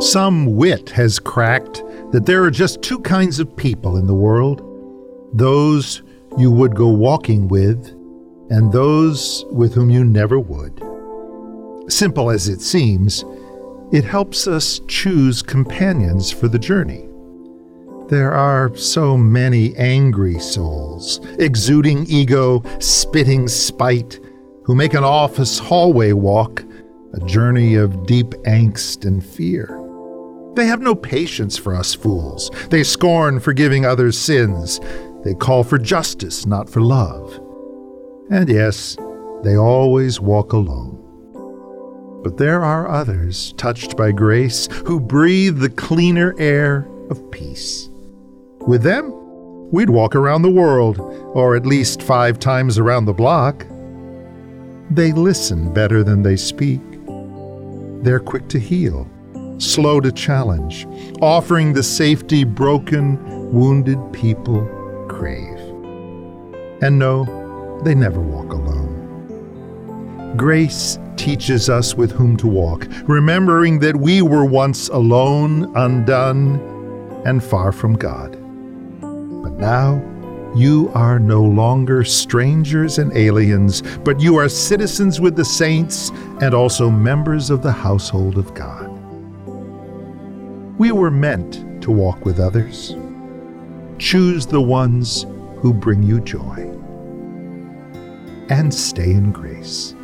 Some wit has cracked that there are just two kinds of people in the world those you would go walking with, and those with whom you never would. Simple as it seems, it helps us choose companions for the journey. There are so many angry souls, exuding ego, spitting spite, who make an office hallway walk a journey of deep angst and fear. They have no patience for us fools. They scorn forgiving others' sins. They call for justice, not for love. And yes, they always walk alone. But there are others touched by grace who breathe the cleaner air of peace. With them, we'd walk around the world, or at least five times around the block. They listen better than they speak. They're quick to heal slow to challenge, offering the safety broken, wounded people crave. And no, they never walk alone. Grace teaches us with whom to walk, remembering that we were once alone, undone, and far from God. But now, you are no longer strangers and aliens, but you are citizens with the saints and also members of the household of God. We were meant to walk with others. Choose the ones who bring you joy. And stay in grace.